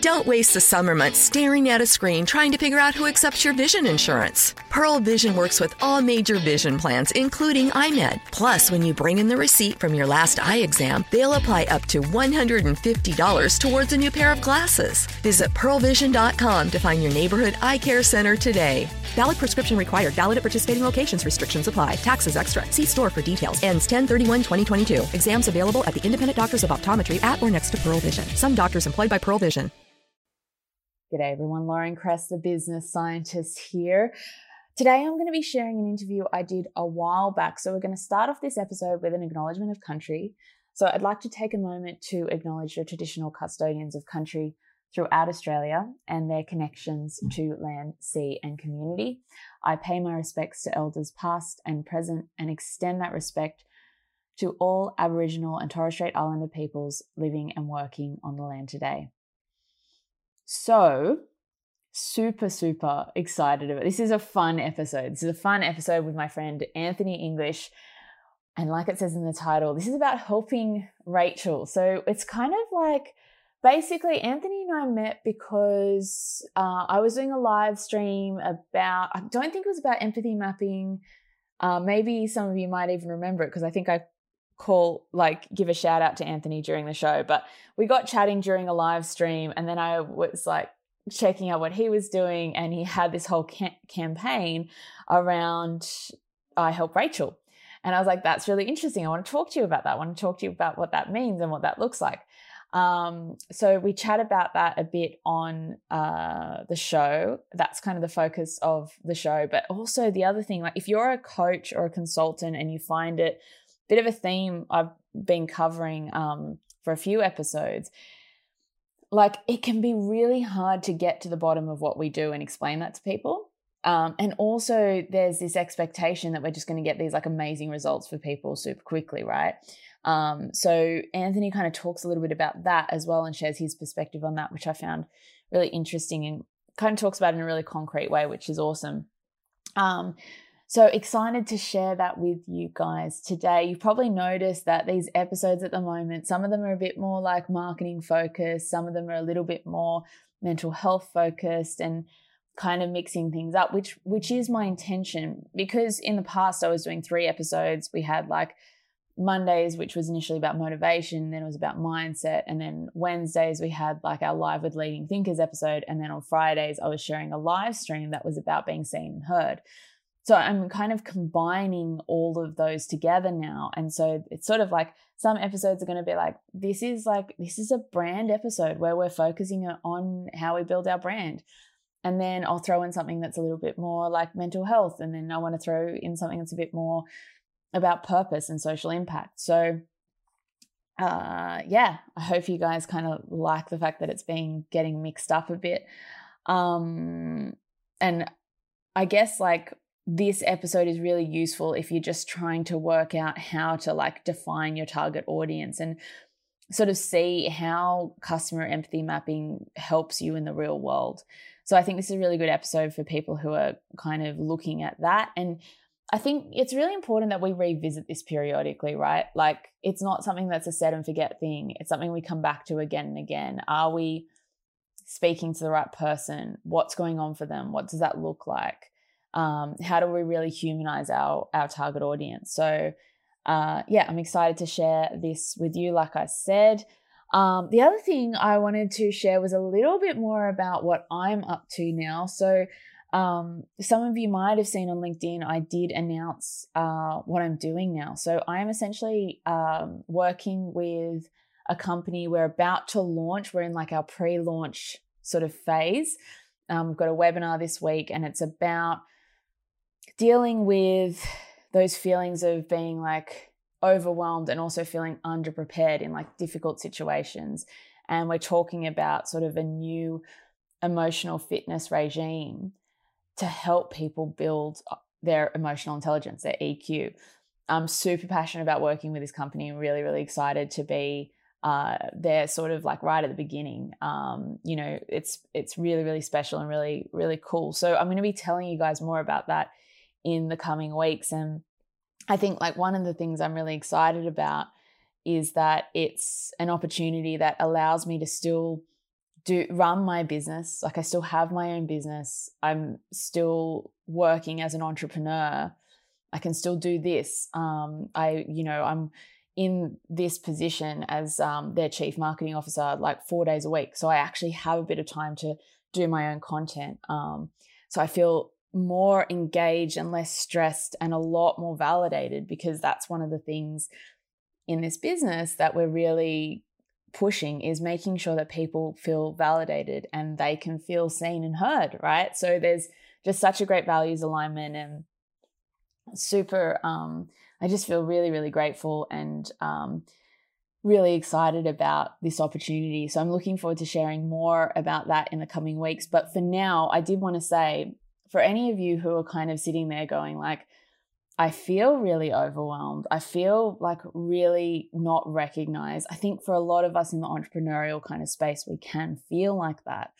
Don't waste the summer months staring at a screen trying to figure out who accepts your vision insurance. Pearl Vision works with all major vision plans, including EyeMed. Plus, when you bring in the receipt from your last eye exam, they'll apply up to $150 towards a new pair of glasses. Visit pearlvision.com to find your neighborhood eye care center today. Valid prescription required. Valid at participating locations. Restrictions apply. Taxes extra. See store for details. Ends 1031 2022. Exams available at the independent doctors of optometry at or next to Pearl Vision. Some doctors employed by Pearl Vision. G'day everyone, Lauren Kress, the business scientist here. Today I'm going to be sharing an interview I did a while back. So we're going to start off this episode with an acknowledgement of country. So I'd like to take a moment to acknowledge the traditional custodians of country throughout Australia and their connections to land, sea, and community. I pay my respects to elders past and present and extend that respect to all Aboriginal and Torres Strait Islander peoples living and working on the land today. So, super, super excited about this. is a fun episode. This is a fun episode with my friend Anthony English. And like it says in the title, this is about helping Rachel. So it's kind of like basically Anthony and I met because uh, I was doing a live stream about, I don't think it was about empathy mapping. Uh, maybe some of you might even remember it because I think I call like give a shout out to Anthony during the show. But we got chatting during a live stream, and then I was like checking out what he was doing, and he had this whole campaign around I help Rachel. And I was like, that's really interesting. I want to talk to you about that. I want to talk to you about what that means and what that looks like. Um, so we chat about that a bit on uh, the show. That's kind of the focus of the show. But also the other thing, like if you're a coach or a consultant and you find it bit of a theme I've been covering um, for a few episodes. Like, it can be really hard to get to the bottom of what we do and explain that to people. Um, and also, there's this expectation that we're just going to get these like amazing results for people super quickly, right? Um, so, Anthony kind of talks a little bit about that as well and shares his perspective on that, which I found really interesting and kind of talks about in a really concrete way, which is awesome. Um, so excited to share that with you guys today. You've probably noticed that these episodes at the moment, some of them are a bit more like marketing focused, some of them are a little bit more mental health focused and kind of mixing things up, which which is my intention because in the past I was doing three episodes. We had like Mondays, which was initially about motivation, then it was about mindset, and then Wednesdays we had like our live with leading thinkers episode, and then on Fridays I was sharing a live stream that was about being seen and heard. So I'm kind of combining all of those together now. And so it's sort of like some episodes are going to be like, this is like, this is a brand episode where we're focusing on how we build our brand. And then I'll throw in something that's a little bit more like mental health. And then I want to throw in something that's a bit more about purpose and social impact. So, uh, yeah, I hope you guys kind of like the fact that it's been getting mixed up a bit. Um, and I guess like this episode is really useful if you're just trying to work out how to like define your target audience and sort of see how customer empathy mapping helps you in the real world. So I think this is a really good episode for people who are kind of looking at that and I think it's really important that we revisit this periodically, right? Like it's not something that's a set and forget thing. It's something we come back to again and again. Are we speaking to the right person? What's going on for them? What does that look like? Um, how do we really humanize our our target audience? So uh, yeah i'm excited to share this with you like i said. Um, the other thing i wanted to share was a little bit more about what i'm up to now. So um, some of you might have seen on linkedin i did announce uh, what i'm doing now. So i am essentially um, working with a company we're about to launch. We're in like our pre-launch sort of phase. Um, we've got a webinar this week and it's about dealing with those feelings of being like overwhelmed and also feeling underprepared in like difficult situations. And we're talking about sort of a new emotional fitness regime to help people build their emotional intelligence, their EQ. I'm super passionate about working with this company and really, really excited to be uh, they're sort of like right at the beginning. Um, you know, it's it's really, really special and really, really cool. So I'm going to be telling you guys more about that in the coming weeks. And I think like one of the things I'm really excited about is that it's an opportunity that allows me to still do run my business. Like I still have my own business. I'm still working as an entrepreneur. I can still do this. Um, I, you know, I'm in this position as um, their chief marketing officer like four days a week. So I actually have a bit of time to do my own content. Um, so I feel more engaged and less stressed and a lot more validated because that's one of the things in this business that we're really pushing is making sure that people feel validated and they can feel seen and heard, right? So there's just such a great values alignment and super um I just feel really really grateful and um really excited about this opportunity. So I'm looking forward to sharing more about that in the coming weeks. But for now, I did want to say for any of you who are kind of sitting there going like, I feel really overwhelmed. I feel like really not recognized. I think for a lot of us in the entrepreneurial kind of space, we can feel like that.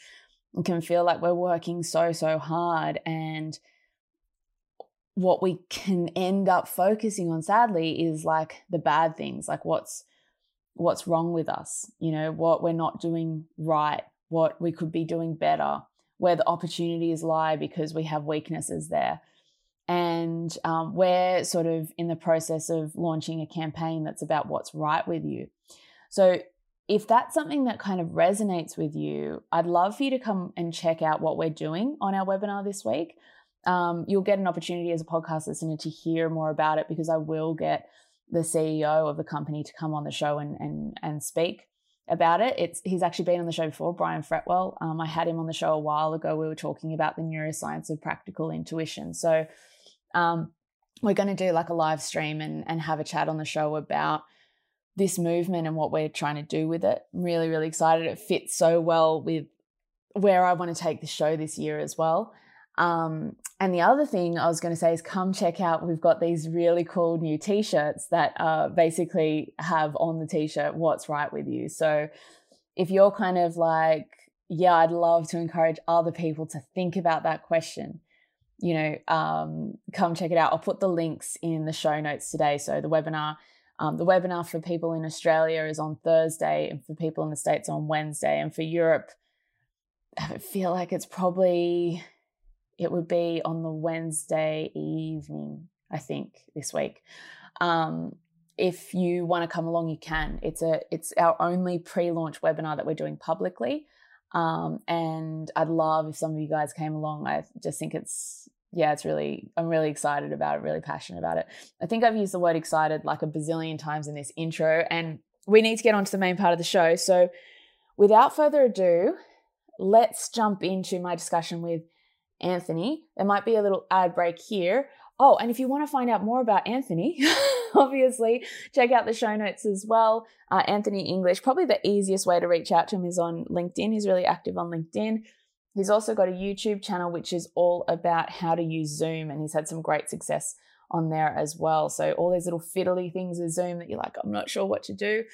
We can feel like we're working so, so hard. And what we can end up focusing on, sadly, is like the bad things, like what's what's wrong with us, you know, what we're not doing right, what we could be doing better, where the opportunities lie because we have weaknesses there. And um, we're sort of in the process of launching a campaign that's about what's right with you. So, if that's something that kind of resonates with you, I'd love for you to come and check out what we're doing on our webinar this week. Um, you'll get an opportunity as a podcast listener to hear more about it because I will get the CEO of the company to come on the show and and and speak about it. It's he's actually been on the show before, Brian Fretwell. Um, I had him on the show a while ago. We were talking about the neuroscience of practical intuition. So um, we're going to do like a live stream and and have a chat on the show about this movement and what we're trying to do with it. I'm really really excited. It fits so well with where I want to take the show this year as well. Um, and the other thing I was going to say is come check out. We've got these really cool new t shirts that uh, basically have on the t shirt what's right with you. So if you're kind of like, yeah, I'd love to encourage other people to think about that question, you know, um, come check it out. I'll put the links in the show notes today. So the webinar. Um, the webinar for people in Australia is on Thursday, and for people in the States on Wednesday. And for Europe, I feel like it's probably it would be on the Wednesday evening, I think, this week. Um, if you want to come along, you can. It's a it's our only pre-launch webinar that we're doing publicly. Um, and I'd love if some of you guys came along. I just think it's yeah, it's really I'm really excited about it, really passionate about it. I think I've used the word excited like a bazillion times in this intro, and we need to get on to the main part of the show. So without further ado, let's jump into my discussion with Anthony. There might be a little ad break here. Oh, and if you want to find out more about Anthony, obviously check out the show notes as well. Uh, Anthony English, probably the easiest way to reach out to him is on LinkedIn. He's really active on LinkedIn. He's also got a YouTube channel which is all about how to use Zoom, and he's had some great success on there as well. So, all these little fiddly things with Zoom that you're like, I'm not sure what to do.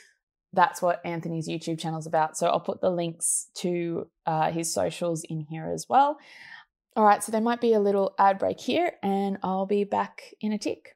That's what Anthony's YouTube channel is about. So, I'll put the links to uh, his socials in here as well. All right, so there might be a little ad break here, and I'll be back in a tick.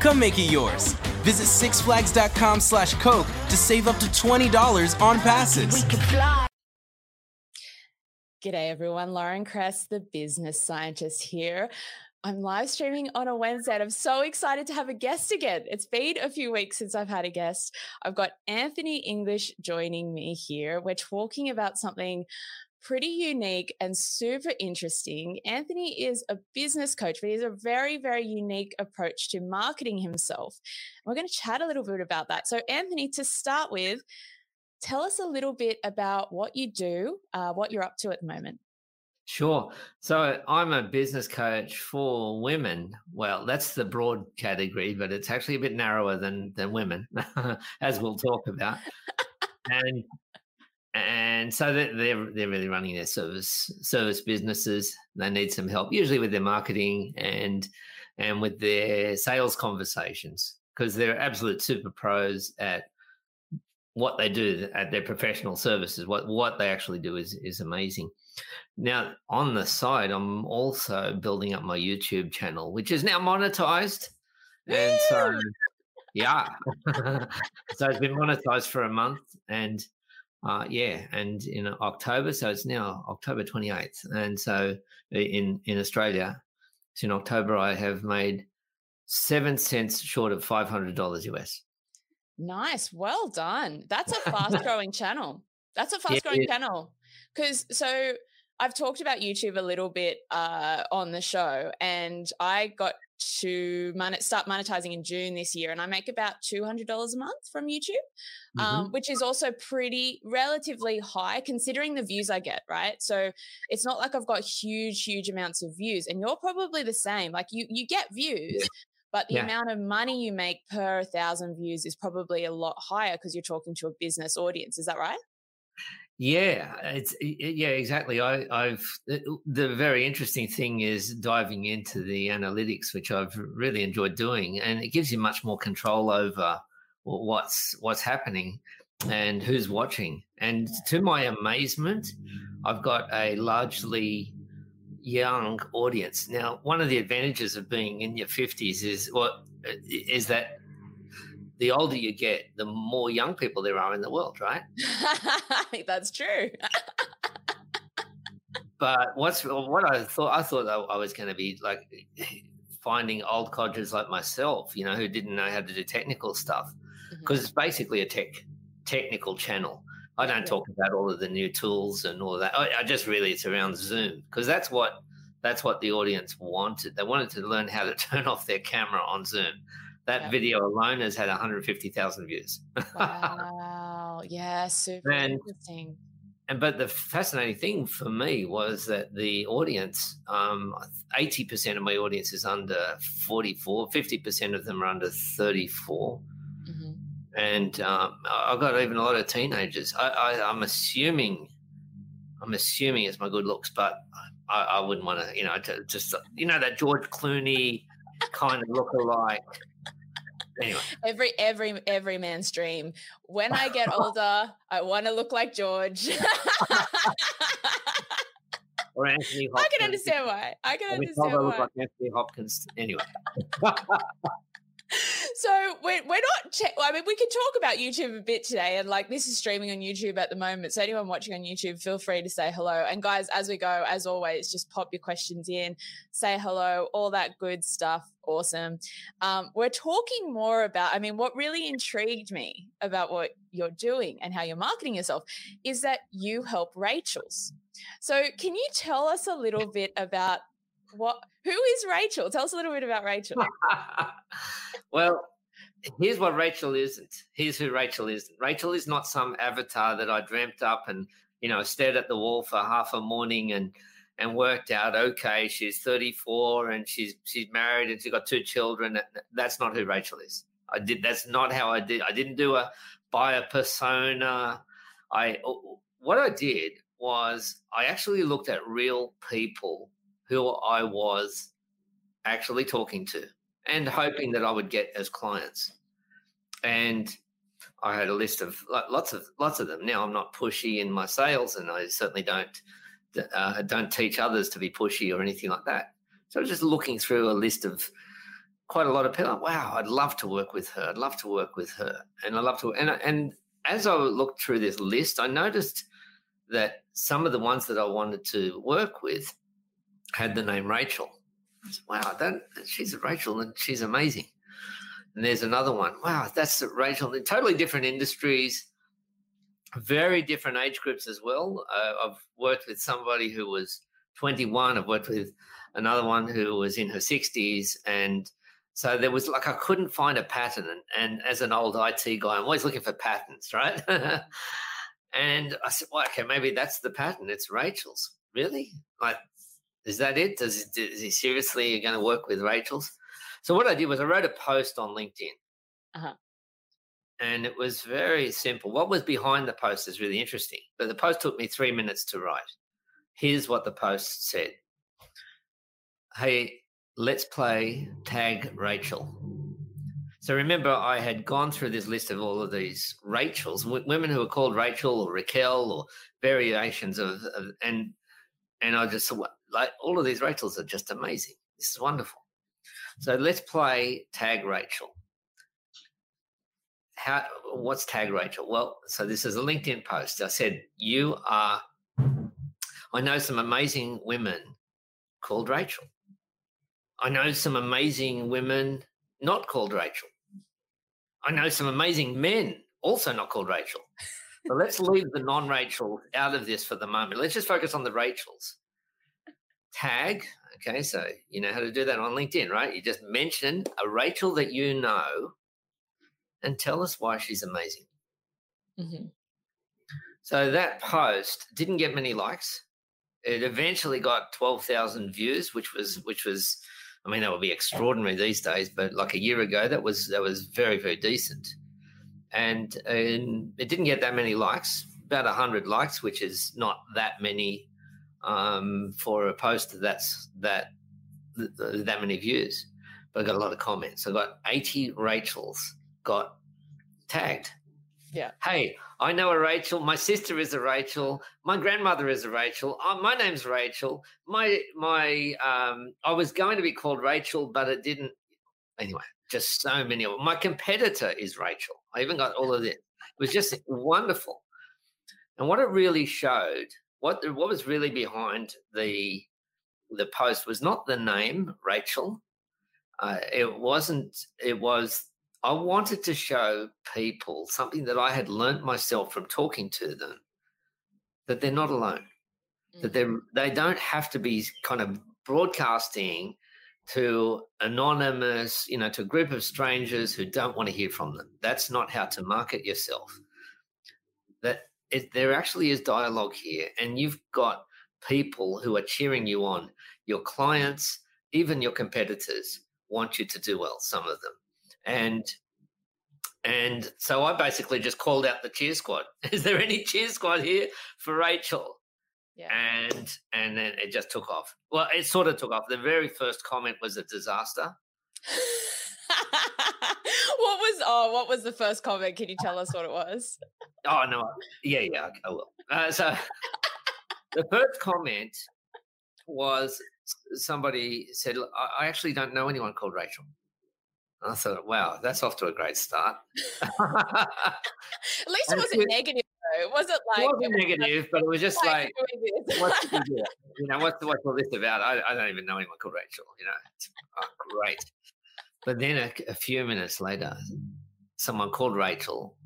Come make it yours. Visit sixflags.com slash Coke to save up to $20 on passes. G'day everyone, Lauren Kress, the business scientist here. I'm live streaming on a Wednesday and I'm so excited to have a guest again. It's been a few weeks since I've had a guest. I've got Anthony English joining me here. We're talking about something pretty unique and super interesting. Anthony is a business coach, but he has a very, very unique approach to marketing himself. We're going to chat a little bit about that. So, Anthony, to start with, tell us a little bit about what you do, uh, what you're up to at the moment. Sure. So I'm a business coach for women. Well, that's the broad category, but it's actually a bit narrower than than women, as we'll talk about. and and so they're, they're they're really running their service service businesses. They need some help, usually with their marketing and and with their sales conversations, because they're absolute super pros at what they do at their professional services. What what they actually do is is amazing. Now, on the side, I'm also building up my YouTube channel, which is now monetized. And so, yeah. so it's been monetized for a month. And uh, yeah, and in October, so it's now October 28th. And so in, in Australia, so in October, I have made seven cents short of $500 US. Nice. Well done. That's a fast growing channel. That's a fast growing yeah, channel. Because so I've talked about YouTube a little bit uh, on the show, and I got to mon- start monetizing in June this year, and I make about two hundred dollars a month from YouTube, mm-hmm. um, which is also pretty relatively high considering the views I get. Right, so it's not like I've got huge, huge amounts of views, and you're probably the same. Like you, you get views. But the yeah. amount of money you make per thousand views is probably a lot higher because you're talking to a business audience. Is that right? Yeah, it's yeah, exactly. I, have uh, uh, the very interesting thing is diving into the analytics, which I've really enjoyed doing, and it gives you much more control over what's what's happening and who's watching. And to my amazement, I've got a largely young audience. Now, one of the advantages of being in your fifties is what uh, is that the older you get, the more young people there are in the world, right? That's true. but what's what I thought I thought I was going to be like finding old codgers like myself, you know, who didn't know how to do technical stuff, because mm-hmm. it's basically a tech technical channel. I don't talk about all of the new tools and all that. I, I just really it's around Zoom because that's what that's what the audience wanted. They wanted to learn how to turn off their camera on Zoom. That yep. video alone has had 150,000 views. wow. Yeah, super and, interesting. And but the fascinating thing for me was that the audience, um, 80% of my audience is under 44, 50% of them are under 34. Mm-hmm. And um, I've got even a lot of teenagers. I, I, I'm assuming, I'm assuming it's my good looks, but I, I wouldn't want to, you know, to just you know that George Clooney kind of look alike anyway. Every every every man's dream. When I get older, I want to look like George. or Anthony Hopkins. I can understand why. I can understand why. Look like Anthony Hopkins. Anyway so we're, we're not che- i mean we can talk about youtube a bit today and like this is streaming on youtube at the moment so anyone watching on youtube feel free to say hello. And guys as we go as always just pop your questions in say hello all that good stuff awesome. Um, we're talking more about i mean what really intrigued me about what you're doing and how you're marketing yourself is that you help rachels. So can you tell us a little bit about what who is Rachel? Tell us a little bit about Rachel. well, here's what Rachel isn't. Here's who Rachel is. Rachel is not some avatar that I dreamt up and you know stared at the wall for half a morning and and worked out. Okay, she's 34 and she's she's married and she's got two children. That's not who Rachel is. I did. That's not how I did. I didn't do a buyer persona. I what I did was I actually looked at real people who I was actually talking to and hoping that I would get as clients. And I had a list of lots of lots of them. Now I'm not pushy in my sales, and I certainly don't uh, don't teach others to be pushy or anything like that. So I was just looking through a list of quite a lot of people. Wow, I'd love to work with her. I'd love to work with her, and I love to. And and as I looked through this list, I noticed that some of the ones that I wanted to work with had the name Rachel. Said, wow, that she's Rachel and she's amazing. And there's another one. Wow, that's Rachel in totally different industries. very different age groups as well. Uh, I've worked with somebody who was 21. I've worked with another one who was in her 60s. And so there was like, I couldn't find a pattern. And, and as an old IT guy, I'm always looking for patterns, right? and I said, well, okay, maybe that's the pattern. It's Rachel's. Really? Like, is that it? Does, is he seriously going to work with Rachel's? So what I did was I wrote a post on LinkedIn. Uh-huh. And it was very simple. What was behind the post is really interesting. But the post took me three minutes to write. Here's what the post said Hey, let's play tag Rachel. So remember, I had gone through this list of all of these Rachels, w- women who are called Rachel or Raquel or variations of, of and and I just like all of these Rachels are just amazing. This is wonderful. So let's play tag Rachel. How what's tag Rachel? Well, so this is a LinkedIn post. I said, You are I know some amazing women called Rachel. I know some amazing women not called Rachel. I know some amazing men also not called Rachel. But let's leave the non Rachel out of this for the moment. Let's just focus on the Rachels. Tag, okay, so you know how to do that on LinkedIn, right? You just mention a Rachel that you know and tell us why she's amazing. Mm-hmm. So that post didn't get many likes. It eventually got twelve thousand views, which was which was, I mean, that would be extraordinary these days. But like a year ago, that was that was very very decent, and, and it didn't get that many likes. About hundred likes, which is not that many um, for a post that's that that many views. But I got a lot of comments. I got eighty Rachels got tagged. Yeah. Hey, I know a Rachel. My sister is a Rachel. My grandmother is a Rachel. Oh, my name's Rachel. My my um, I was going to be called Rachel, but it didn't. Anyway, just so many of them. My competitor is Rachel. I even got all of this. It was just wonderful. And what it really showed, what what was really behind the the post was not the name Rachel. Uh, it wasn't. It was I wanted to show people something that I had learnt myself from talking to them that they're not alone, mm-hmm. that they they don't have to be kind of broadcasting to anonymous, you know, to a group of strangers who don't want to hear from them. That's not how to market yourself. It, there actually is dialogue here, and you've got people who are cheering you on. Your clients, even your competitors, want you to do well. Some of them, and and so I basically just called out the cheer squad. Is there any cheer squad here for Rachel? Yeah. And and then it just took off. Well, it sort of took off. The very first comment was a disaster. Was oh what was the first comment? Can you tell us what it was? oh no, yeah, yeah, I will. Uh, so the first comment was somebody said, "I actually don't know anyone called Rachel." And I thought, wow, that's off to a great start. At least it wasn't negative, though. It wasn't like. It wasn't negative, but it was just like, what's You know, what's, what's all this about? I, I, don't even know anyone called Rachel, you know. Oh, great. But then a, a few minutes later, someone called Rachel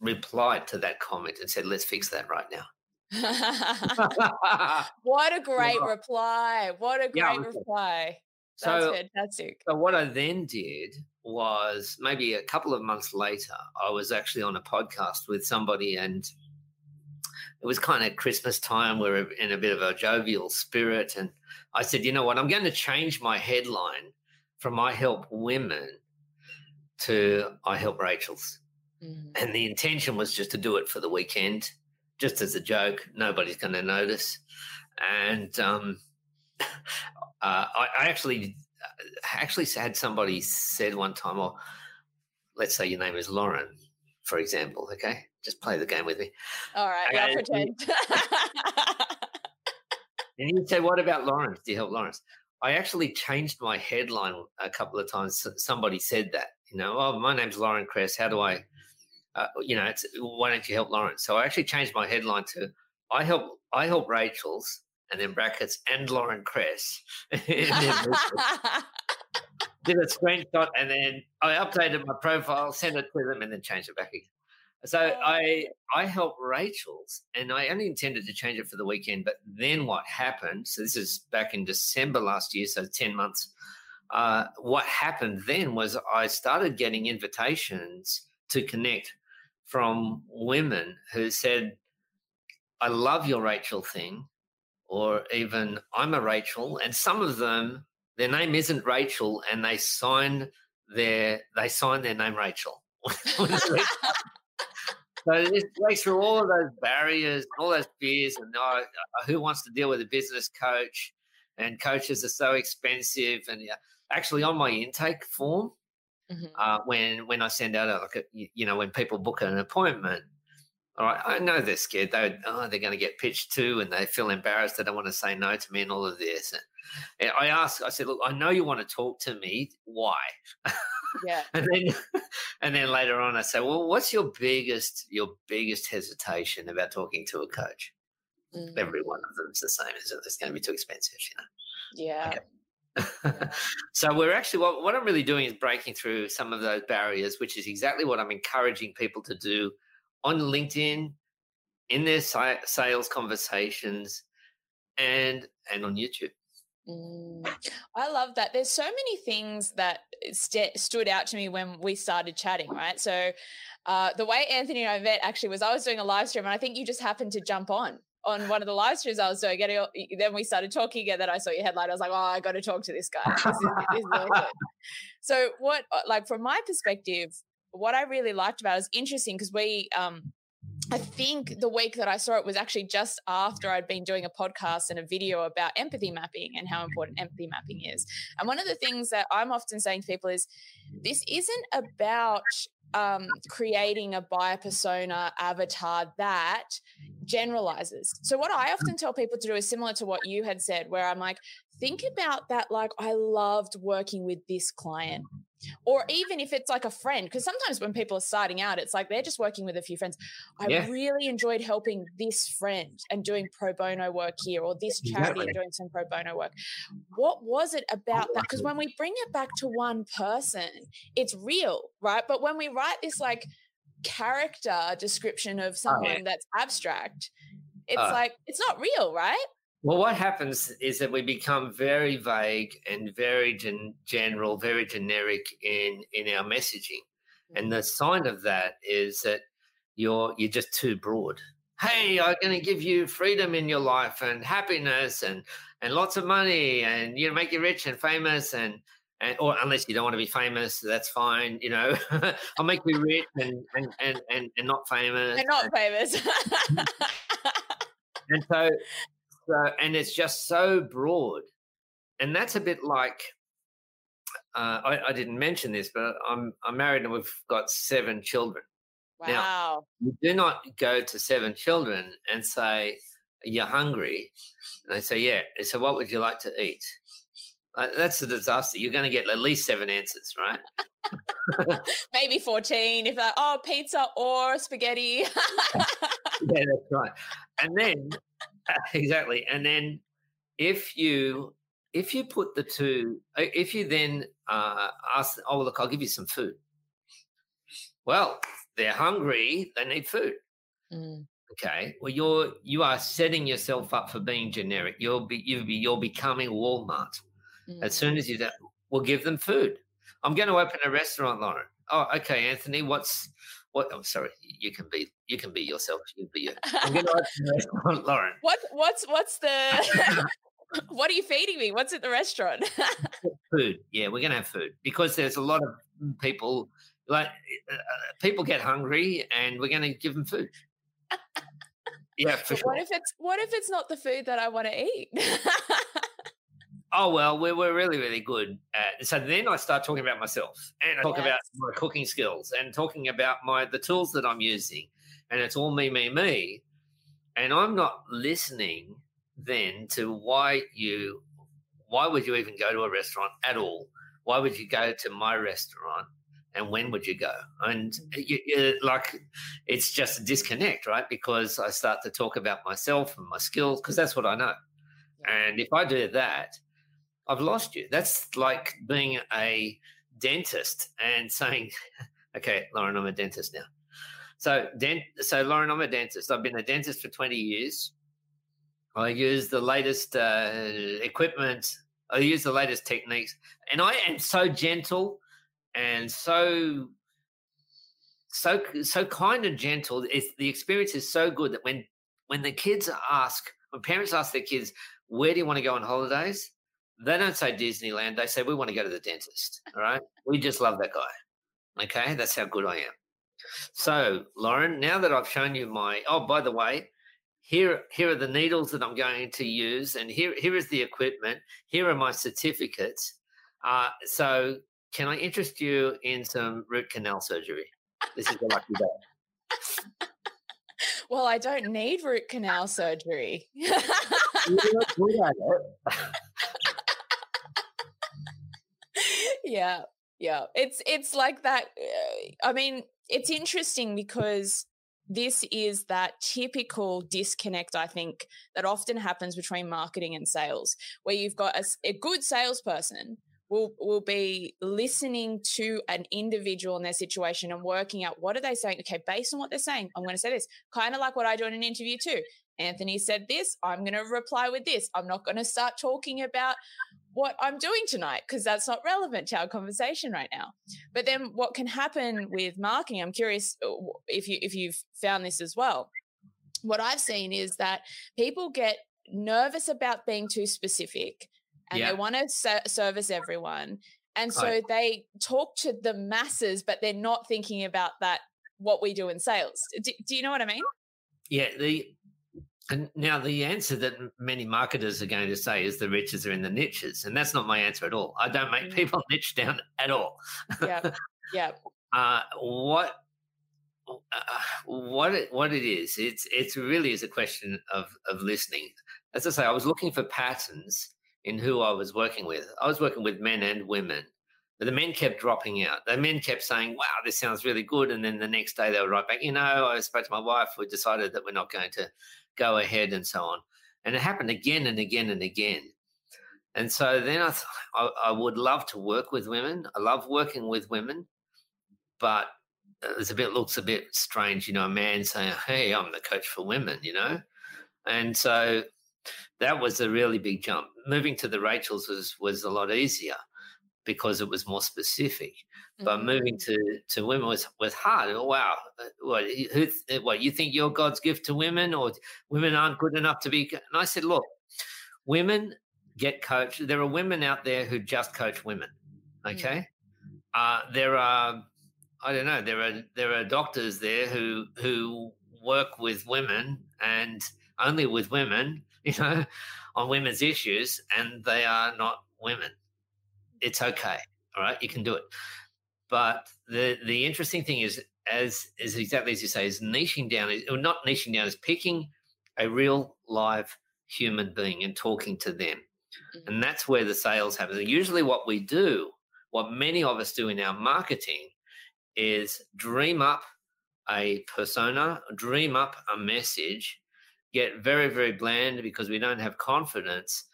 replied to that comment and said, let's fix that right now. what a great yeah. reply. What a great yeah, reply. That's so, fantastic. So what I then did was maybe a couple of months later, I was actually on a podcast with somebody and it was kind of Christmas time. We are in a bit of a jovial spirit. And I said, you know what? I'm going to change my headline from I help women to I help Rachel's. Mm-hmm. And the intention was just to do it for the weekend, just as a joke. Nobody's going to notice. And um, uh, I, I, actually actually had somebody said one time, or let's say your name is Lauren, for example. Okay, just play the game with me. All right. I'll pretend. and you say, "What about Lawrence? Do you help Lawrence?" I actually changed my headline a couple of times. Somebody said that, you know, oh, my name's Lauren Kress. How do I, uh, you know, it's why don't you help Lauren? So I actually changed my headline to I help I help Rachel's and then brackets and Lauren Kress. did a screenshot and then I updated my profile, sent it to them, and then changed it back again. So I I helped Rachel's, and I only intended to change it for the weekend. But then what happened? So this is back in December last year, so ten months. Uh, what happened then was I started getting invitations to connect from women who said, "I love your Rachel thing," or even "I'm a Rachel," and some of them their name isn't Rachel, and they sign their they sign their name Rachel. So it goes through all of those barriers, all those fears, and uh, who wants to deal with a business coach? And coaches are so expensive. And yeah, actually, on my intake form, mm-hmm. uh, when when I send out a, like a, you know when people book an appointment, all right, I know they're scared. They oh, they're going to get pitched to, and they feel embarrassed. They don't want to say no to me, and all of this. And I asked, I said, look, I know you want to talk to me. Why? Yeah. and then and then later on I say, Well, what's your biggest your biggest hesitation about talking to a coach? Mm. Every one of them is the same, is it? It's going to be too expensive, you know. Yeah. Okay. so we're actually what, what I'm really doing is breaking through some of those barriers, which is exactly what I'm encouraging people to do on LinkedIn, in their sales conversations, and and on YouTube. Mm, I love that. There's so many things that st- stood out to me when we started chatting, right? So, uh, the way Anthony and I met actually was I was doing a live stream, and I think you just happened to jump on on one of the live streams I was doing. Getting, then we started talking, and then I saw your headline. I was like, "Oh, I got to talk to this guy." This is, this is really so, what, uh, like, from my perspective, what I really liked about it was interesting because we um, I think the week that I saw it was actually just after I'd been doing a podcast and a video about empathy mapping and how important empathy mapping is. And one of the things that I'm often saying to people is this isn't about um, creating a buyer persona avatar that generalizes. So, what I often tell people to do is similar to what you had said, where I'm like, think about that like, I loved working with this client. Or even if it's like a friend because sometimes when people are starting out it's like they're just working with a few friends. I yeah. really enjoyed helping this friend and doing pro bono work here or this charity exactly. and doing some pro bono work. What was it about that? Because when we bring it back to one person it's real right? But when we write this like character description of someone oh, yeah. that's abstract it's uh, like it's not real right well, what happens is that we become very vague and very gen- general, very generic in in our messaging, and the mm-hmm. sign of that is that you're you're just too broad. Hey, I'm going to give you freedom in your life and happiness and and lots of money and you know make you rich and famous and and or unless you don't want to be famous, that's fine. You know, I'll make you rich and and and and, and not famous. And not famous. and so so, and it's just so broad. And that's a bit like uh, I, I, didn't mention this, but I'm I'm married and we've got seven children. Wow. Now, you do not go to seven children and say, You're hungry. And they say, Yeah. So, what would you like to eat? Uh, that's a disaster. You're going to get at least seven answers, right? Maybe 14 if like, oh, pizza or spaghetti. yeah, that's right. And then exactly. And then if you if you put the two, uh, if you then uh, ask, oh look, I'll give you some food. Well, they're hungry; they need food. Mm. Okay. Well, you're you are setting yourself up for being generic. You'll be you'll be you're becoming Walmart. Mm. As soon as you do, we'll give them food. I'm going to open a restaurant, Lauren. Oh, okay, Anthony. What's what? I'm oh, sorry. You can be. You can be yourself. You be you. I'm going to Lauren. What? What's What's the? what are you feeding me? What's at the restaurant? food. Yeah, we're going to have food because there's a lot of people. Like uh, uh people get hungry, and we're going to give them food. Yeah, for sure. What if it's What if it's not the food that I want to eat? Oh well we're, we're really really good at so then i start talking about myself and i talk yes. about my cooking skills and talking about my the tools that i'm using and it's all me me me and i'm not listening then to why you why would you even go to a restaurant at all? Why would you go to my restaurant and when would you go? And mm. you, you, like it's just a disconnect right? Because i start to talk about myself and my skills because that's what i know. And if i do that I've lost you. That's like being a dentist and saying, okay, Lauren, I'm a dentist now. So, dent, so Lauren, I'm a dentist. I've been a dentist for 20 years. I use the latest uh, equipment. I use the latest techniques, and I am so gentle and so so so kind and gentle. It's, the experience is so good that when when the kids ask, when parents ask their kids, "Where do you want to go on holidays?" They don't say Disneyland. They say we want to go to the dentist. All right, we just love that guy. Okay, that's how good I am. So, Lauren, now that I've shown you my oh, by the way, here here are the needles that I'm going to use, and here here is the equipment. Here are my certificates. Uh, so, can I interest you in some root canal surgery? This is a lucky day. well, I don't need root canal surgery. yeah, yeah. It's it's like that. Uh, I mean, it's interesting because this is that typical disconnect, I think, that often happens between marketing and sales, where you've got a, a, good salesperson will will be listening to an individual in their situation and working out what are they saying. Okay, based on what they're saying, I'm going to say this. Kind of like what I do in an interview too. Anthony said this. I'm going to reply with this. I'm not going to start talking about what I'm doing tonight because that's not relevant to our conversation right now. But then what can happen with marketing? I'm curious uh, if you if you've found this as well. What I've seen is that people get nervous about being too specific and yeah. they want to ser- service everyone. And so right. they talk to the masses, but they're not thinking about that, what we do in sales. Do, do you know what I mean? Yeah. The and now the answer that many marketers are going to say is the riches are in the niches, and that's not my answer at all. I don't make mm. people niche down at all. Yeah, yeah. uh, what uh, what it, what it is? It's it's really is a question of of listening. As I say, I was looking for patterns in who I was working with. I was working with men and women, but the men kept dropping out. The men kept saying, "Wow, this sounds really good," and then the next day they were right back. You know, I spoke to my wife. We decided that we're not going to go ahead and so on. And it happened again and again and again. And so then I, I, I would love to work with women. I love working with women, but it's a bit looks a bit strange, you know, a man saying, "Hey, I'm the coach for women," you know, and so that was a really big jump. Moving to the Rachels was was a lot easier because it was more specific. But mm-hmm. moving to, to women was, was hard. Oh, wow. Uh, what, who, uh, what, you think you're God's gift to women or women aren't good enough to be? And I said, look, women get coached. There are women out there who just coach women. Mm. Okay. Mm-hmm. Uh, there are, I don't know, there are, there are doctors there who, who work with women and only with women, you know, on women's issues, and they are not women. It's okay. All right. You can do it. But the the interesting thing is, as is exactly as you say, is niching down, or not niching down, is picking a real live human being and talking to them. Mm-hmm. And that's where the sales happen. And usually what we do, what many of us do in our marketing, is dream up a persona, dream up a message, get very, very bland because we don't have confidence.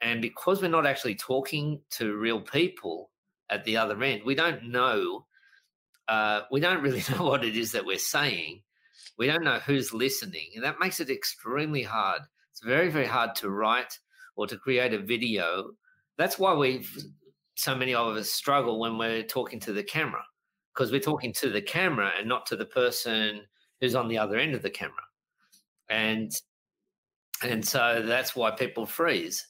And because we're not actually talking to real people, at the other end. We don't know. Uh, we don't really know what it is that we're saying. We don't know who's listening, and that makes it extremely hard. It's very, very hard to write or to create a video. That's why we've so many of us struggle when we're talking to the camera because we're talking to the camera and not to the person who's on the other end of the camera. And and so that's why people freeze.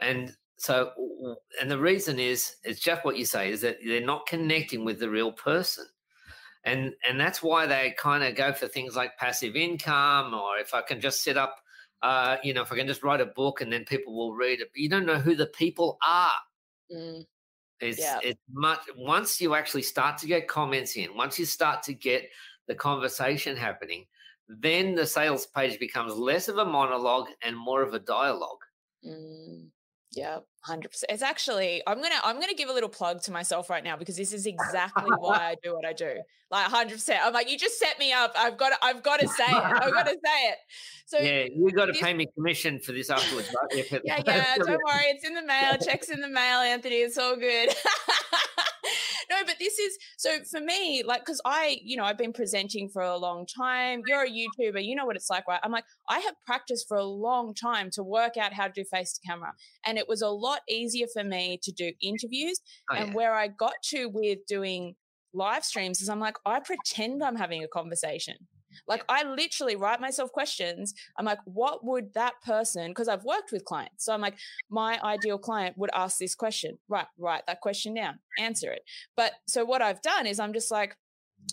And so, and the reason is, it's just what you say, is that they're not connecting with the real person. And, and that's why they kind of go for things like passive income, or if I can just set up, uh, you know, if I can just write a book and then people will read it. But you don't know who the people are. Mm. It's yeah. it's much once you actually start to get comments in, once you start to get the conversation happening, then the sales page becomes less of a monologue and more of a dialogue. Mm. Yeah, hundred percent. It's actually I'm gonna I'm gonna give a little plug to myself right now because this is exactly why I do what I do. Like hundred percent. I'm like, you just set me up. I've got to, I've got to say it. I've got to say it. So yeah, you got to pay me commission for this afterwards, right? yeah, yeah. Don't worry, it's in the mail. Checks in the mail, Anthony. It's all good. No, but this is so for me, like, because I, you know, I've been presenting for a long time. You're a YouTuber, you know what it's like, right? I'm like, I have practiced for a long time to work out how to do face to camera. And it was a lot easier for me to do interviews. Oh, and yeah. where I got to with doing live streams is I'm like, I pretend I'm having a conversation. Like I literally write myself questions. I'm like, what would that person, because I've worked with clients. So I'm like, my ideal client would ask this question. Right, write that question down, answer it. But so what I've done is I'm just like,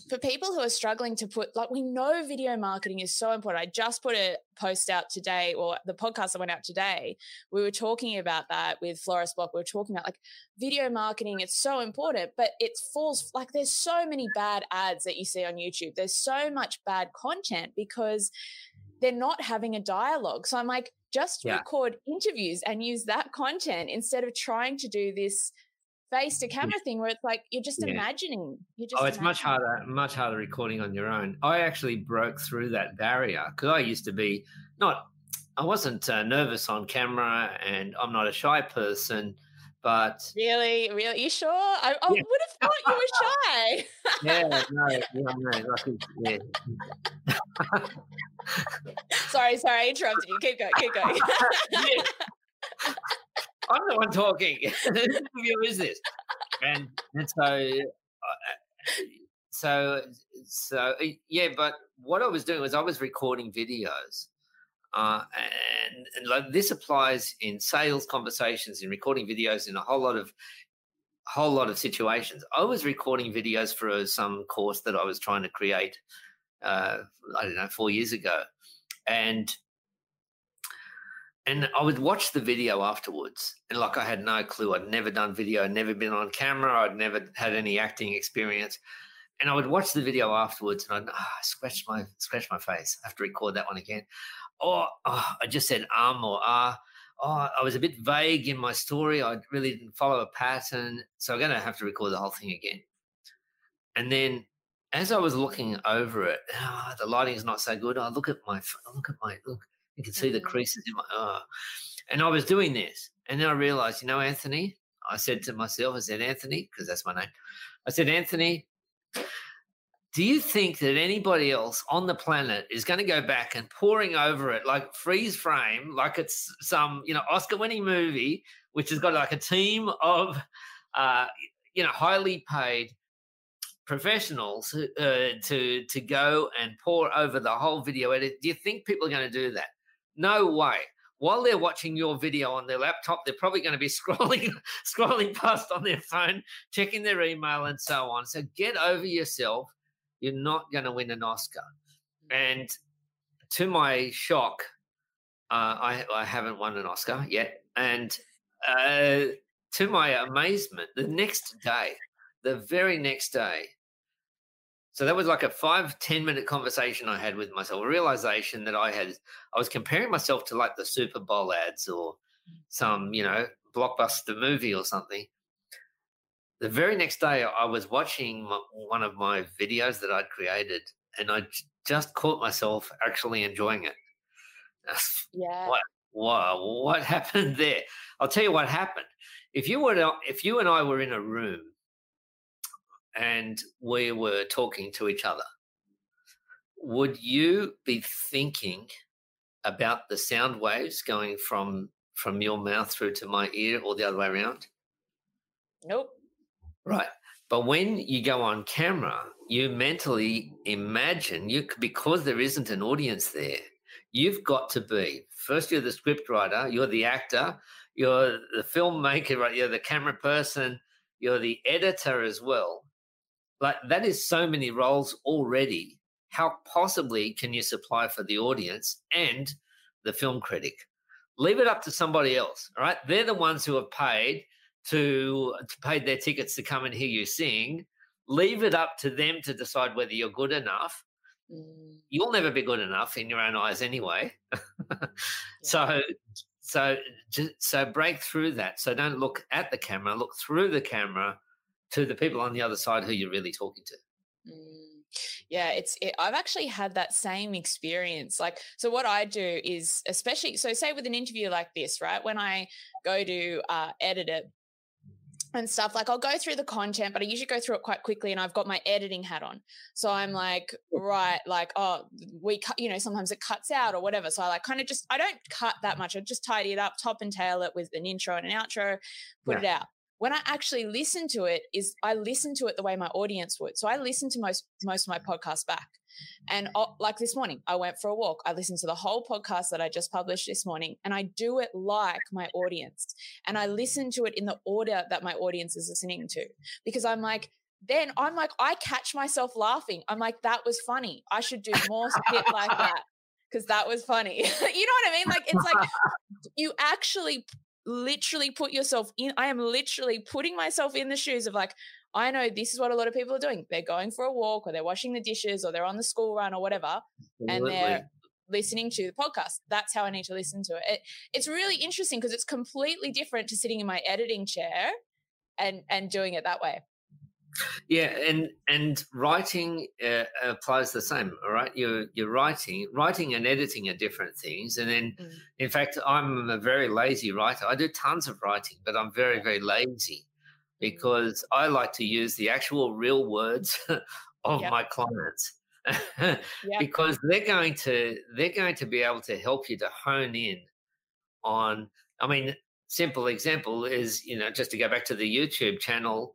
for people who are struggling to put, like, we know video marketing is so important. I just put a post out today, or the podcast that went out today. We were talking about that with Florist Block. We were talking about like video marketing. It's so important, but it falls like there's so many bad ads that you see on YouTube. There's so much bad content because they're not having a dialogue. So I'm like, just Yeah. record interviews and use that content instead of trying to do this face to camera thing where it's like you're just Yeah. imagining. You're just Oh, it's much harder, much harder recording on your own. I actually broke through that barrier because I used to be not, I wasn't uh, nervous on camera and I'm not a shy person, but Really, really, you sure? I, I Yeah. would have thought you were shy. yeah, no, yeah, no, like, yeah. sorry, sorry, I interrupted you. Keep going, keep going. I'm the one talking. Whose this? And and so, uh, so so uh, yeah. But what I was doing was I was recording videos, uh, and, and like this applies in sales conversations, in recording videos, in a whole lot of whole lot of situations. I was recording videos for some course that I was trying to create. Uh, I don't know, four years ago, and and I would watch the video afterwards, and like I had no clue. I'd never done video, I'd never been on camera, I'd never had any acting experience, and I would watch the video afterwards, and I'd ah, scratch my scratch my face. I have to record that one again. Or oh, I just said um or ah. Oh, I was a bit vague in my story. I really didn't follow a pattern, so I'm going to have to record the whole thing again. And then, as I was looking over it, ah, the is not so good. I look at my, look at my, look. You can see the Mhm. creases in my. Oh. And I was doing this, and then I realized, you know, Anthony. I said to myself, I said, Anthony, because that's my name. I said, Anthony, do you think that anybody else on the planet is going to go back and pouring over it like freeze frame, like it's some you know Oscar-winning movie, which has got like a team of uh, you know highly paid professionals uh, to to go and pour over the whole video edit? Do you think people are going to do that? No way. While they're watching your video on their laptop, they're probably going to be scrolling scrolling past on their phone, checking their email, and so on. So get over yourself. You're not going to win an Oscar. And to my shock, uh, I, I haven't won an Oscar yet. And uh, to my amazement, the next day, the very next day, so that was like a five ten minute conversation I had with myself, a realization that I had, I was comparing myself to like the Super Bowl ads or some, you know, blockbuster movie or something. The very next day, I was watching my, one of my videos that I'd created, and I just caught myself actually enjoying it. yeah. What? Wow, what happened there? I'll tell you what happened. If you were, to, if you and I were in a room, and we were talking to each other, would you be thinking about the sound waves going from from your mouth through to my ear, or the other way around? Nope. Right. But when you go on camera, you mentally imagine you because there isn't an audience there. You've got to be first. You're the script writer. You're the actor. You're the filmmaker. Right. You're the camera person. You're the editor as well. Like that is so many roles already. How possibly can you supply for the audience and the film critic? Leave it up to somebody else. All right. They're the ones who have paid to, to paid their tickets to come and hear you sing. Leave it up to them to decide whether you're good enough. Mm, You'll never be good enough in your own eyes anyway. so, so, ju- so break through that. So don't look at the camera. Look through the camera to the people on the other side who you're really talking to. Mm. Yeah, it's. It, I've actually had that same experience. Like, so what I do is, especially, so say with an interview like this, right? When I go to uh, edit it, and stuff like i'll go through the content but i usually go through it quite quickly and i've got my editing hat on so i'm like right like oh we cut you know sometimes it cuts out or whatever so i like kind of just i don't cut that much i just tidy it up top and tail it with an intro and an outro put yeah. it out when I actually listen to it is I listen to it the way my audience would. So I listen to most most of my podcasts back. And like this morning, I went for a walk. I listened to the whole podcast that I just published this morning, and I do it like my audience. And I listen to it in the order that my audience is listening to because I'm like, then I'm like, I catch myself laughing. I'm like, that was funny. I should do more shit like that because that was funny. you know what I mean? Like, it's like you actually literally put yourself in. I am literally putting myself in the shoes of like, I know this is what a lot of people are doing. They're going for a walk or they're washing the dishes or they're on the school run or whatever. Absolutely. And they're listening to the podcast. That's how I need to listen to it. it it's really interesting because it's completely different to sitting in my editing chair and and doing it that way. Yeah, and and writing uh, applies the same. All right, you're you're writing, writing and editing are different things. And then, mm. in fact, I'm a very lazy writer. I do tons of writing, but I'm very very lazy because I like to use the actual real words of yep. my clients yep. because they're going to they're going to be able to help you to hone in on I mean simple example is you know just to go back to the YouTube channel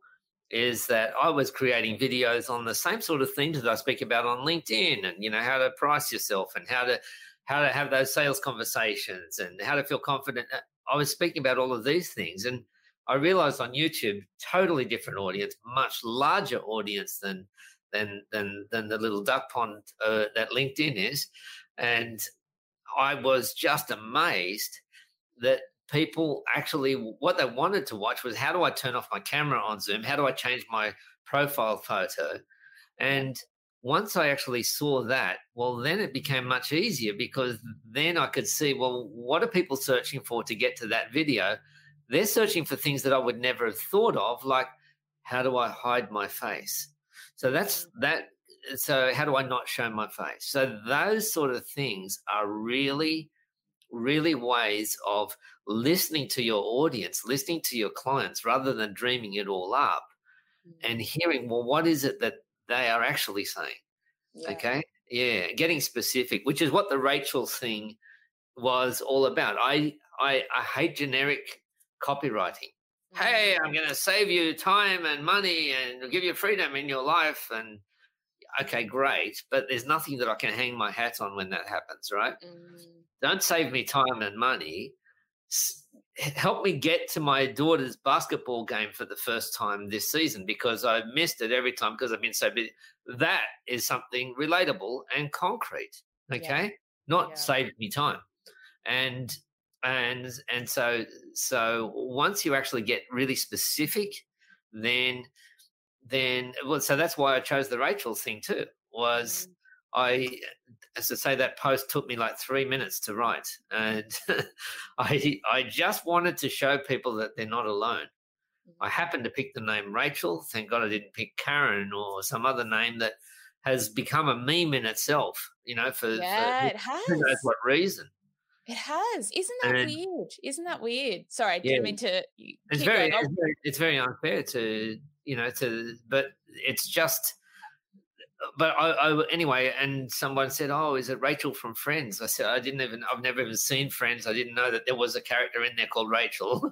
is that I was creating videos on the same sort of things that I speak about on LinkedIn and you know how to price yourself and how to how to have those sales conversations and how to feel confident. I was speaking about all of these things and I realized on YouTube, totally different audience, much larger audience than than than than the little duck pond uh, that LinkedIn is, and I was just amazed that people actually what they wanted to watch was how do I turn off my camera on Zoom? How do I change my profile photo? And once I actually saw that, well, then it became much easier because then I could see, well, what are people searching for to get to that video? They're searching for things that I would never have thought of, like how do I hide my face? So that's mm. that. So how do I not show my face? So those sort of things are really, really ways of listening to your audience, listening to your clients, rather than dreaming it all up, and mm. hearing well, what is it that they are actually saying? Yeah. Okay, yeah, getting specific, which is what the Rachel thing was all about. I I, I hate generic copywriting. Hey, I'm going to save you time and money and give you freedom in your life. And okay, great. But there's nothing that I can hang my hat on when that happens, right? Mm. Don't save me time and money. Help me get to my daughter's basketball game for the first time this season because I've missed it every time because I've been so busy. That is something relatable and concrete. Okay. Yeah. Not yeah. save me time. And and and so so once you actually get really specific then then well so that's why i chose the rachel thing too was mm. I as i say that post took me like three minutes to write and i i just wanted to show people that they're not alone i mm. happened to pick the name rachel thank god i didn't pick karen or some other name that has become a meme in itself you know for, yeah, for it has. who knows what reason it has. Isn't that and, weird? Isn't that weird? Sorry, I didn't yeah, mean to. It's very, it's very, it's very unfair to you know to, but it's just. But I, I, anyway, and someone said, "Oh, is it Rachel from Friends?" I said, "I didn't even. I've never even seen Friends. I didn't know that there was a character in there called Rachel."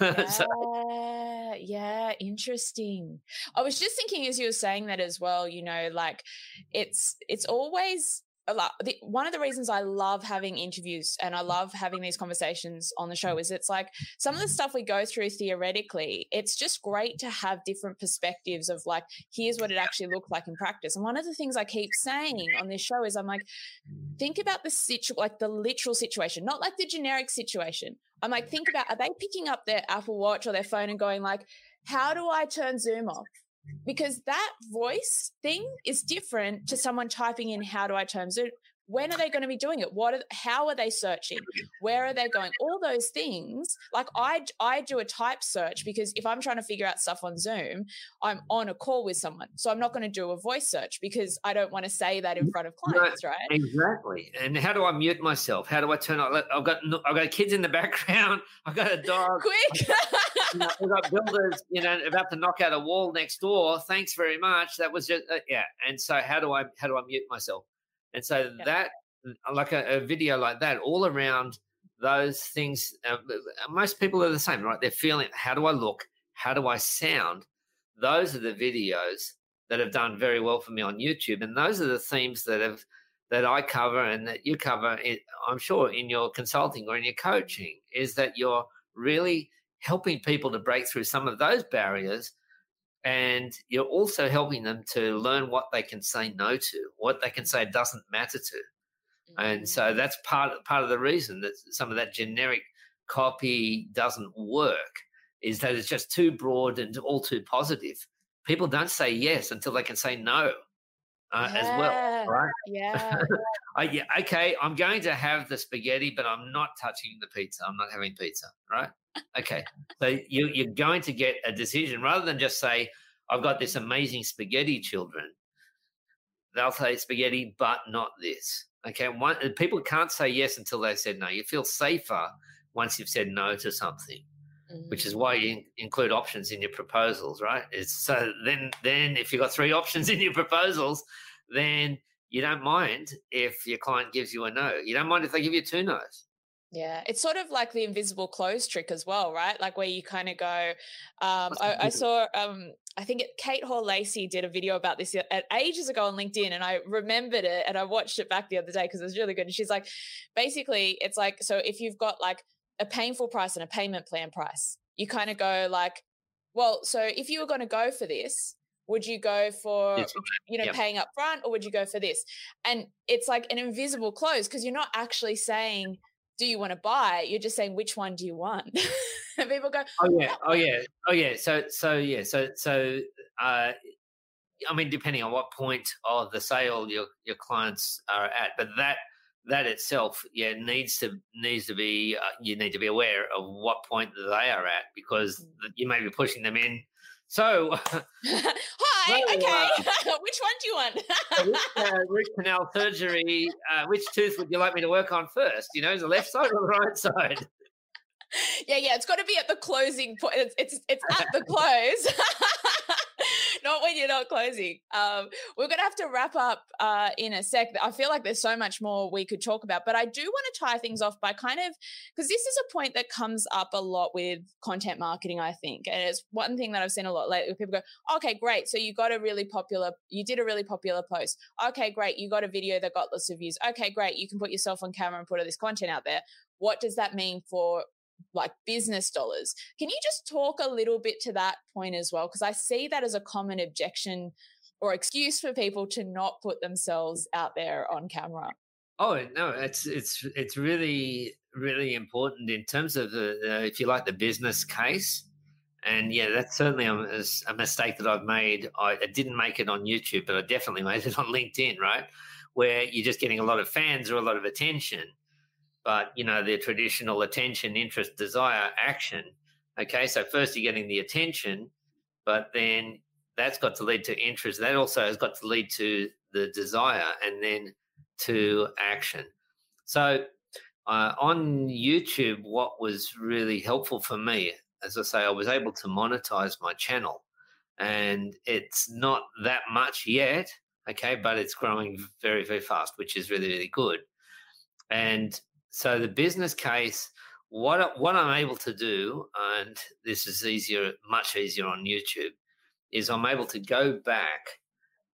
yeah, so. Ah, yeah, interesting. I was just thinking as you were saying that as well. You know, like it's it's always the, one of the reasons I love having interviews and I love having these conversations on the show mm. is it's like some of the stuff we go through theoretically, it's just great to have different perspectives of like, here's what it actually looked like in practice. And one of the things I keep saying on this show is I'm like, think about the situ, like the literal situation, not like the generic situation. I'm like, think about, are they picking up their Apple Watch or their phone and going like, how do I turn Zoom off? Because that voice thing is different to someone typing in how do I turn Zoom? When are they going to be doing it? What are, how are they searching? Where are they going? All those things like i i do a type search because if i'm trying to figure out stuff on zoom i'm on a call with someone. So i'm not going to do a voice search because i don't want to say that in front of clients right? Exactly. And how do i mute myself? How do i turn on i've got i've got kids in the background. I've got a dog. Quick you know, we've got builders you know about to knock out a wall next door thanks very much that was just uh, yeah and so how do i how do i mute myself and so yeah. that, uh, like a, a, video like that, all around those things, uh, uh, most people are the same, right? They're feeling, how do I look? How do I sound? Those are the videos that have done very well for me on YouTube. And those are the themes that have, that I cover and that you cover, I'm sure, in your consulting or in your coaching, is that you're really helping people to break through some of those barriers and you're also helping them to learn what they can say no to, what they can say doesn't matter to. Mm-hmm. And so mm. that's part part of the reason that some of that generic copy doesn't work is that it's just too broad and all too positive. People don't say yes until they can say no. Uh, yeah. as well, right? Yeah. I, yeah. Okay, I'm going to have the spaghetti, but I'm not touching the pizza. I'm not having pizza, right? Okay. So you, you're going to get a decision rather than just say, I've got this amazing spaghetti children. They'll say spaghetti, but not this. Okay. One, people can't say yes until they said no. You feel safer once you've said no to something. Which is why mm. you include options in your proposals, right? It's so then, then if you've got three options in your proposals, then you don't mind if your client gives you a no. You don't mind if they give you two no's. Yeah, it's sort of like the invisible close trick as well, right? Like where you kind of go. Um, I, I, saw, um, I think it, Kate Hall Lacey did a video about this at ages ago on LinkedIn, and I remembered it and I watched it back the other day because it was really good. And she's like, basically, it's like so if you've got like a painful price and a payment plan price, you kind of go like, well, so if you were going to go for this, would you go for yes. you know yep. paying up front or would you go for this and it's like an invisible close because you're not actually saying do you want to buy? You're just saying which one do you want? and people go, oh yeah, oh yeah, oh yeah. So so yeah, so so uh, I mean, depending on what point of the sale your your clients are at, but that that itself, yeah, needs to needs to be uh, you need to be aware of what point they are at because mm. you may be pushing them in so, hi. okay, uh, which one do you want? which, uh, root canal surgery. Uh, which tooth would you like me to work on first? You know, the left side or the right side? Yeah, yeah. It's got to be at the closing point. It's it's, it's at the close. Not when you're not closing. Um, we're going to have to wrap up uh, in a sec. I feel like there's so much more we could talk about, but I do want to tie things off by kind of because this is a point that comes up a lot with content marketing, I think. And it's one thing that I've seen a lot lately. People go, okay, great. So you got a really popular, you did a really popular post. Okay, great. You got a video that got lots of views. Okay, great. You can put yourself on camera and put all this content out there. What does that mean for like business dollars. Can you just talk a little bit to that point as well? Because I see that as a common objection or excuse for people to not put themselves out there on camera. Oh no, it's it's it's really really important in terms of the, the if you like the business case. And yeah, that's certainly a, a mistake that I've made. I, I didn't make it on YouTube, but I definitely made it on LinkedIn, right? Where you're just getting a lot of fans or a lot of attention but you know, the traditional attention, interest, desire, action. Okay, so first you're getting the attention, but then that's got to lead to interest. That also has got to lead to the desire and then to action. So uh, on YouTube, what was really helpful for me, as I say, I was able to monetize my channel. And it's not that much yet, okay, but it's growing very, very fast, which is really, really good. And so the business case, what what I'm able to do, and this is easier, much easier on YouTube, is I'm able to go back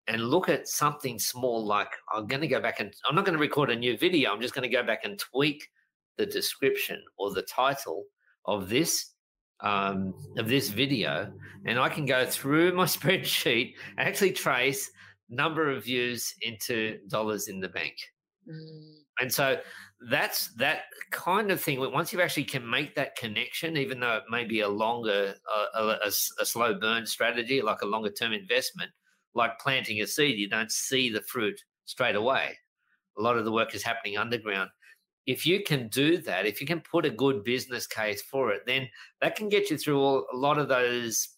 and look at something small like I'm going to go back and I'm not going to record a new video. I'm just going to go back and tweak the description or the title of this um, of this video, and I can go through my spreadsheet and actually trace number of views into dollars in the bank. Mm. And so that's that kind of thing. Once you actually can make that connection, even though it may be a longer, uh, a, a, a slow burn strategy, like a longer term investment, like planting a seed, you don't see the fruit straight away. a lot of the work is happening underground. If you can do that, if you can put a good business case for it, then that can get you through all, a lot of those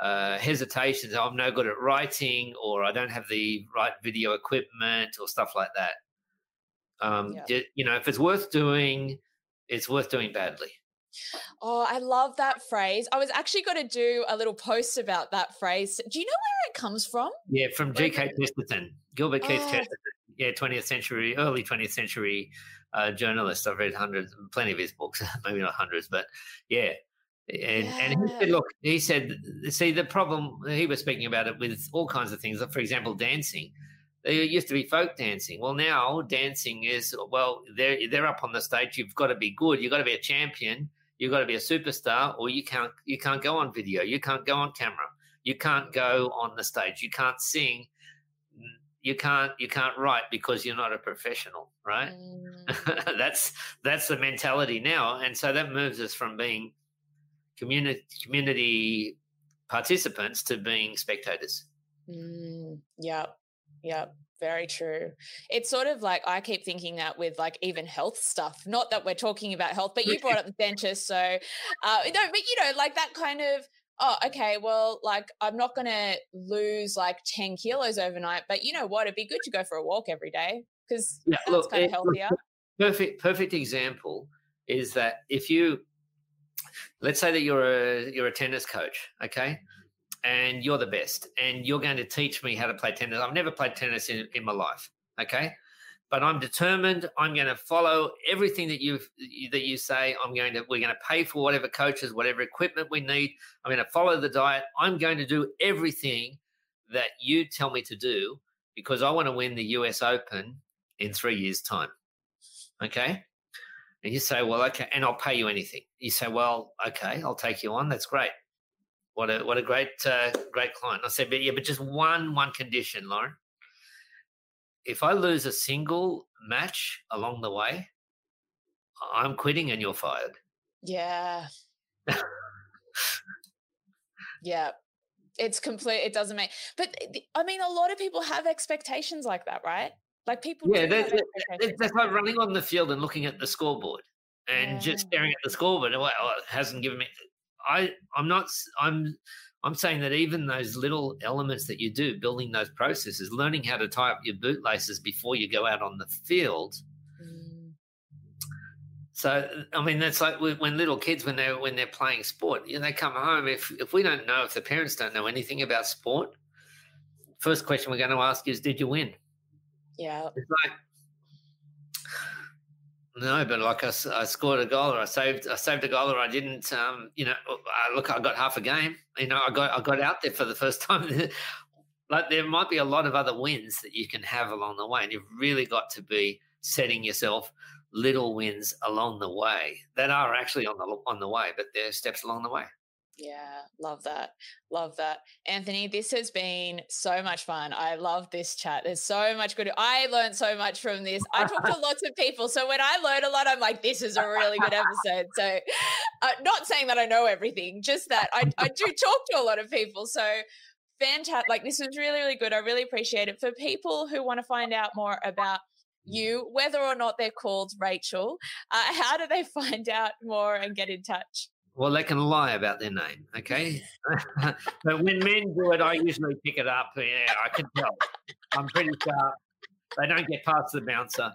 uh, hesitations. I'm no good at writing, or I don't have the right video equipment, or stuff like that. Um, Yeah. you know, if it's worth doing, it's worth doing badly. Oh, I love that phrase. I was actually going to do a little post about that phrase. Do you know where it comes from? Yeah, from G.K. Chesterton, Gilbert Keith Oh. Chesterton. Yeah, 20th century, early 20th century uh, journalist. I've read hundreds, plenty of his books, maybe not hundreds, but yeah. And, and he said, look, he said, see, the problem, he was speaking about it with all kinds of things. Like, for example, dancing. There used to be folk dancing. Well, now dancing is, well, they're, they're up on the stage. You've got to be good. You've got to be a champion. You've got to be a superstar, or you can't, you can't go on video. You can't go on camera. You can't go on the stage. You can't sing you can't you can't write because you're not a professional right Mm, that's that's the mentality now and so that moves us from being community community participants to being spectators mm, yep. Yep. Very true. It's sort of like I keep thinking that with like even health stuff. Not that we're talking about health, but you brought up the dentist. So, uh, no, but you know, like that kind of, oh, okay, well, like I'm not going to lose like 10 kilos overnight, but you know what? It'd be good to go for a walk every day because Yeah, that's kind of eh, look, healthier. perfect perfect example is that if you let's say that you're a you're a tennis coach okay and you're the best and you're going to teach me how to play tennis. I've never played tennis in, in my life okay? But i'm determined. I'm going to follow everything that you that you say. I'm going to we're going to pay for whatever coaches whatever equipment we need. I'm going to follow the diet. I'm going to do everything that you tell me to do because i want to win the us open in three years time okay? And you say well okay and i'll pay you anything. You say well okay i'll take you on. That's great what a what a great uh, great client i said but yeah but just one one condition lauren if i lose a single match along the way i'm quitting and you're fired Yeah. yeah. It's complete. It doesn't make, but I mean, a lot of people have expectations like that, right? Like people. Yeah, do that- have that- expectations It- that's like running on the field and looking at the scoreboard and just staring at the scoreboard. Well, it hasn't given me. I I'm not. I'm I'm saying that even those little elements that you do, building those processes, learning how to tie up your bootlaces before you go out on the field. Mm, So I mean, that's like when when little kids when they when they're playing sport, you know, they come home. If if we don't know, if the parents don't know anything about sport, first question we're going to ask is, "Did you win?" yeah. It's like, no, but like I scored a goal or I saved I saved a goal or I didn't. Um, you know, I, look, I got half a game. You know, I got I got out there for the first time. like there might be a lot of other wins that you can have along the way, and you've really got to be setting yourself little wins along the way that are actually on the on the way, but they're steps along the way. Yeah, love that. Love that. Anthony, this has been so much fun. I love this chat. There's so much good. I learned so much from this. I talk to lots of people. So when I learn a lot, I'm like, this is a really good episode. So, uh, not saying that I know everything, just that I, I do talk to a lot of people. So, fantastic. Like, this was really, really good. I really appreciate it. For people who want to find out more about you, whether or not they're called Rachel, uh, how do they find out more and get in touch? Well, they can lie about their name, okay? but when men do it, I usually pick it up. Yeah, I can tell. I'm pretty sharp. They don't get past the bouncer.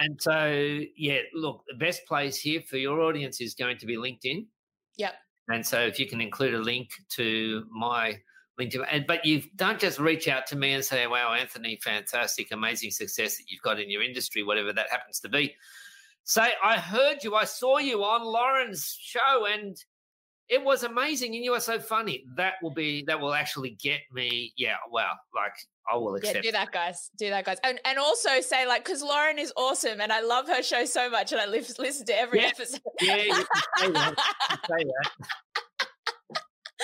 And so, yeah, look, the best place here for your audience is going to be LinkedIn. Yep. And so, if you can include a link to my LinkedIn, and but you don't just reach out to me and say, "Wow, Anthony, fantastic, amazing success that you've got in your industry, whatever that happens to be." Say, I heard you, I saw you on Lauren's show, and it was amazing, and you are so funny. That will be that will actually get me. Yeah, wow, like I will Yeah, accept. do that, guys. Do that, guys. And and also say like, because Lauren is awesome, and I love her show so much, and I live, listen to every Yeah. episode. Yeah, say that. You can say that.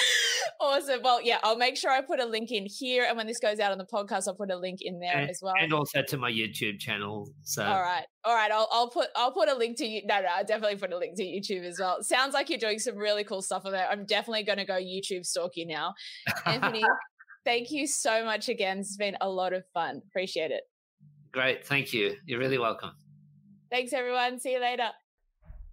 awesome. Well, yeah, I'll make sure I put a link in here, and when this goes out on the podcast, I'll put a link in there and, as well. and also to my YouTube channel. So all right, all right. I'll I'll put I'll put a link to you. No, no, I'll definitely put a link to YouTube as well. Sounds like you're doing some really cool stuff on there. I'm definitely going to go YouTube stalk you now, Anthony. thank you so much again. It's been a lot of fun. Appreciate it. Great. Thank you. You're really welcome. Thanks, everyone. See you later.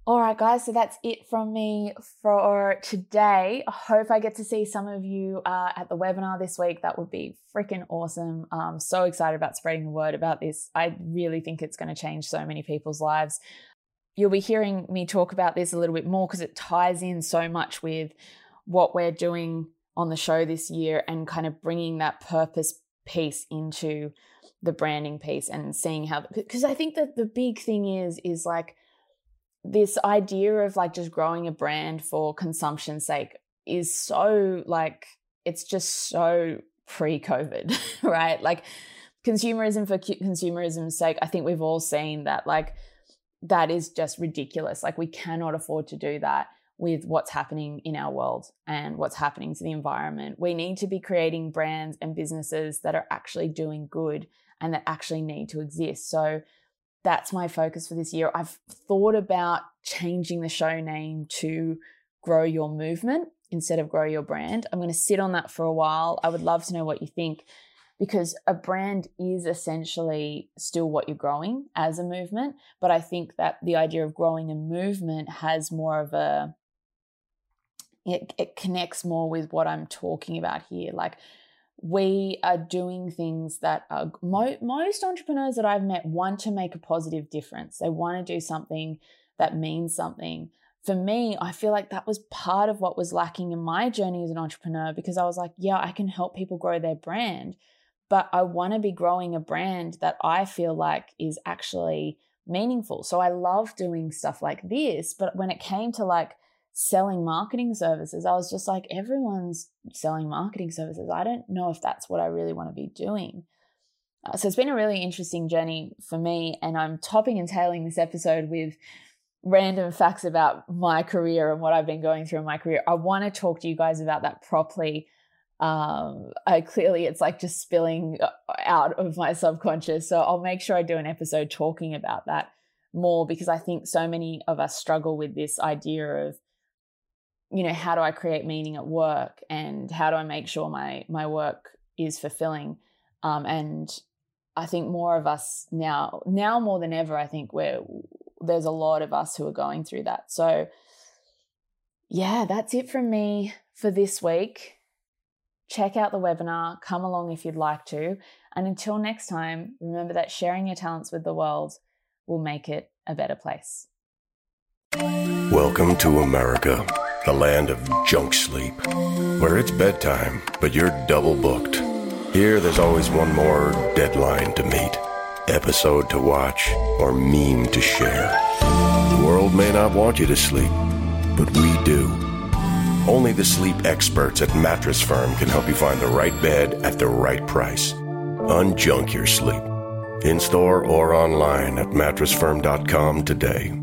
All right, guys, so that's it from me for today. I hope I get to see some of you uh, at the webinar this week. That would be freaking awesome. I'm so excited about spreading the word about this. I really think it's going to change so many people's lives. You'll be hearing me talk about this a little bit more because it ties in so much with what we're doing on the show this year and kind of bringing that purpose piece into the branding piece and seeing how because I think that the big thing is is like this idea of like just growing a brand for consumption's sake is so like it's just so pre-covid right? Like consumerism for consumerism's sake i think we've all seen that like that is just ridiculous. Like we cannot afford to do that with what's happening in our world and what's happening to the environment. We need to be creating brands and businesses that are actually doing good and that actually need to exist. So that's my focus for this year. I've thought about changing the show name to Grow Your Movement instead of Grow Your Brand. I'm going to sit on that for a while. I would love to know what you think because a brand is essentially still what you're growing as a movement. But I think that the idea of growing a movement has more of a, it, it connects more with what I'm talking about here. Like, we are doing things that are mo- most entrepreneurs that I've met want to make a positive difference. They want to do something that means something. For me, I feel like that was part of what was lacking in my journey as an entrepreneur because I was like, yeah, I can help people grow their brand, but I want to be growing a brand that I feel like is actually meaningful. So I love doing stuff like this, but when it came to like selling marketing services, I was just like, everyone's selling marketing services. I don't know if that's what I really want to be doing. Uh, so it's been a really interesting journey for me. And I'm topping and tailing this episode with random facts about my career and what I've been going through in my career. I want to talk to you guys about that properly. Um, I clearly it's like just spilling uh, out of my subconscious. So I'll make sure I do an episode talking about that more because I think so many of us struggle with this idea of you know how do i create meaning at work and how do i make sure my my work is fulfilling? Um, and i think more of us now now more than ever i think where there's a lot of us who are going through that. So yeah that's it from me for this week. Check out the webinar come along if you'd like to. And until next time remember that sharing your talents with the world will make it a better place. Welcome to america the land of junk sleep, where it's bedtime, but you're double booked. Here, there's always one more deadline to meet, episode to watch, or meme to share. The world may not want you to sleep, but we do. Only the sleep experts at Mattress Firm can help you find the right bed at the right price. Unjunk your sleep. In store or online at mattressfirm.com today.